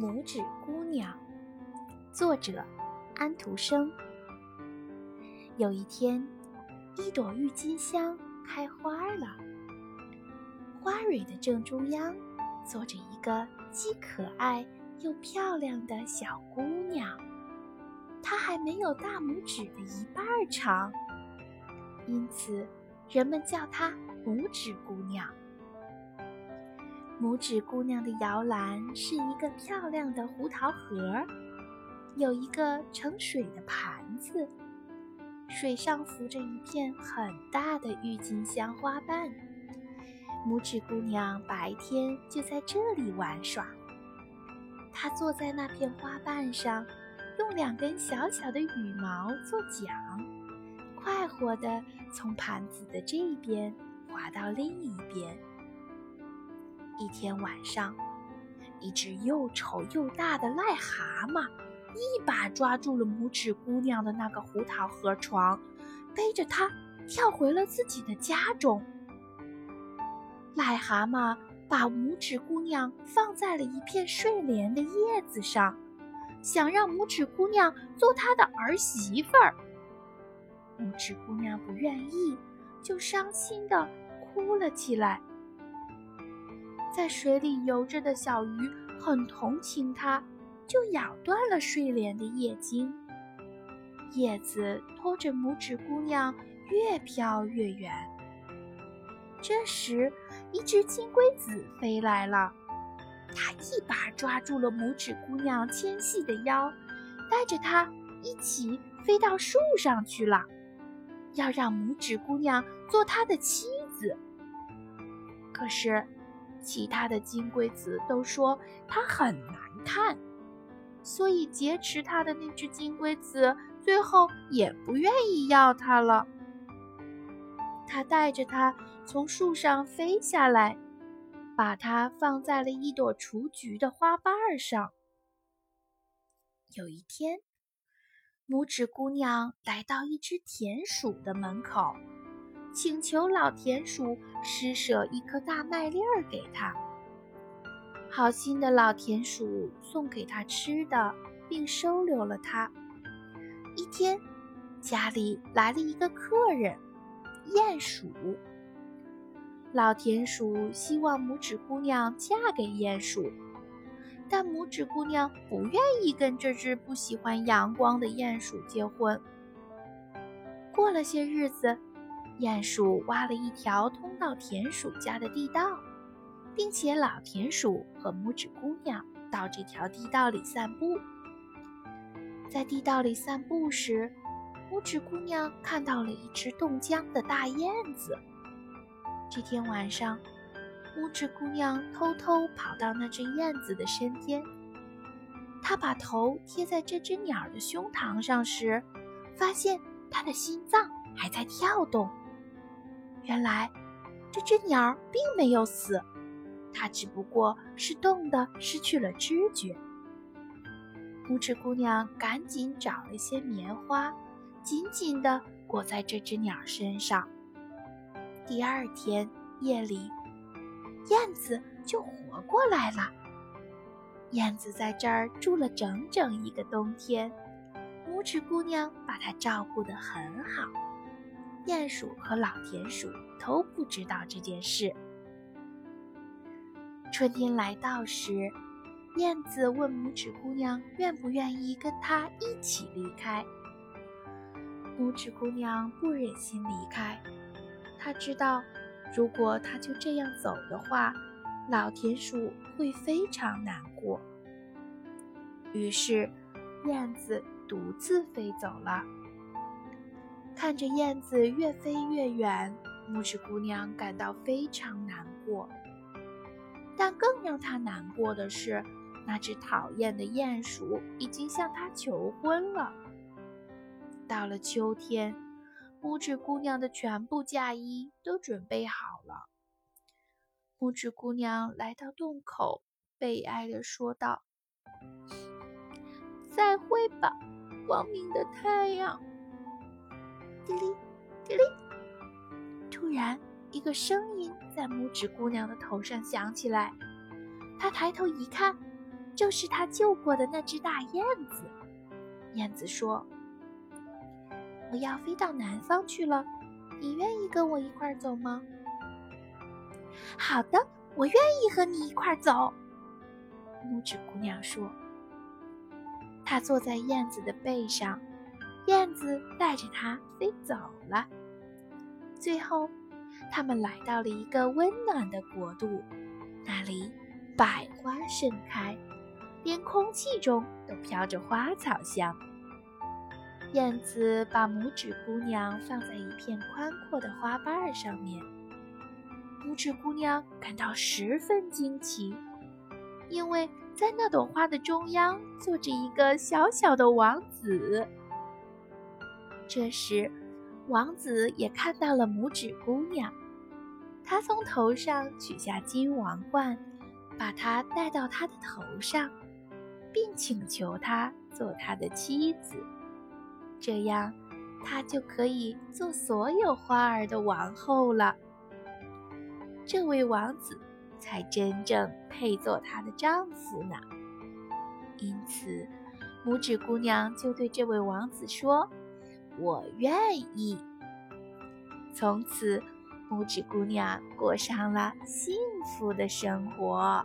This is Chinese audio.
拇指姑娘，作者安徒生。有一天，一朵郁金香开花了，花蕊的正中央坐着一个既可爱又漂亮的小姑娘，她还没有大拇指的一半长，因此人们叫她拇指姑娘。拇指姑娘的摇篮是一个漂亮的胡桃盒，有一个盛水的盘子，水上浮着一片很大的郁金香花瓣。拇指姑娘白天就在这里玩耍。她坐在那片花瓣上，用两根小小的羽毛做桨，快活地从盘子的这边滑到另一边。一天晚上，一只又丑又大的癞蛤蟆一把抓住了拇指姑娘的那个胡桃盒床，背着她跳回了自己的家中。癞蛤蟆把拇指姑娘放在了一片睡莲的叶子上，想让拇指姑娘做他的儿媳妇儿。拇指姑娘不愿意，就伤心的哭了起来。在水里游着的小鱼很同情它，就咬断了睡莲的叶茎。叶子拖着拇指姑娘越飘越远。这时，一只金龟子飞来了，它一把抓住了拇指姑娘纤细的腰，带着她一起飞到树上去了，要让拇指姑娘做他的妻子。可是。其他的金龟子都说它很难看，所以劫持它的那只金龟子最后也不愿意要它了。它带着它从树上飞下来，把它放在了一朵雏菊的花瓣上。有一天，拇指姑娘来到一只田鼠的门口。请求老田鼠施舍一颗大麦粒儿给他。好心的老田鼠送给他吃的，并收留了他。一天，家里来了一个客人——鼹鼠。老田鼠希望拇指姑娘嫁给鼹鼠，但拇指姑娘不愿意跟这只不喜欢阳光的鼹鼠结婚。过了些日子。鼹鼠挖了一条通到田鼠家的地道，并且老田鼠和拇指姑娘到这条地道里散步。在地道里散步时，拇指姑娘看到了一只冻僵的大燕子。这天晚上，拇指姑娘偷偷跑到那只燕子的身边，她把头贴在这只鸟的胸膛上时，发现它的心脏还在跳动。原来，这只鸟并没有死，它只不过是冻得失去了知觉。拇指姑娘赶紧找了一些棉花，紧紧地裹在这只鸟身上。第二天夜里，燕子就活过来了。燕子在这儿住了整整一个冬天，拇指姑娘把它照顾得很好。鼹鼠和老田鼠都不知道这件事。春天来到时，燕子问拇指姑娘愿不愿意跟它一起离开。拇指姑娘不忍心离开，她知道，如果她就这样走的话，老田鼠会非常难过。于是，燕子独自飞走了。看着燕子越飞越远，拇指姑娘感到非常难过。但更让她难过的是，那只讨厌的鼹鼠已经向她求婚了。到了秋天，拇指姑娘的全部嫁衣都准备好了。拇指姑娘来到洞口，悲哀地说道：“再会吧，光明的太阳。”嘀哩，嘀哩！突然，一个声音在拇指姑娘的头上响起来。她抬头一看，就是她救过的那只大燕子。燕子说：“我要飞到南方去了，你愿意跟我一块走吗？”“好的，我愿意和你一块走。”拇指姑娘说。她坐在燕子的背上，燕子带着它飞走了。最后，他们来到了一个温暖的国度，那里百花盛开。连空气中都飘着花草香。燕子把拇指姑娘放在一片宽阔的花瓣上面，拇指姑娘感到十分惊奇，因为在那朵花的中央坐着一个小小的王子。这时，王子也看到了拇指姑娘，他从头上取下金王冠，把它戴到她的头上。并请求她做他的妻子，这样她就可以做所有花儿的王后了。这位王子才真正配做她的丈夫呢。因此，拇指姑娘就对这位王子说：“我愿意。”从此，拇指姑娘过上了幸福的生活。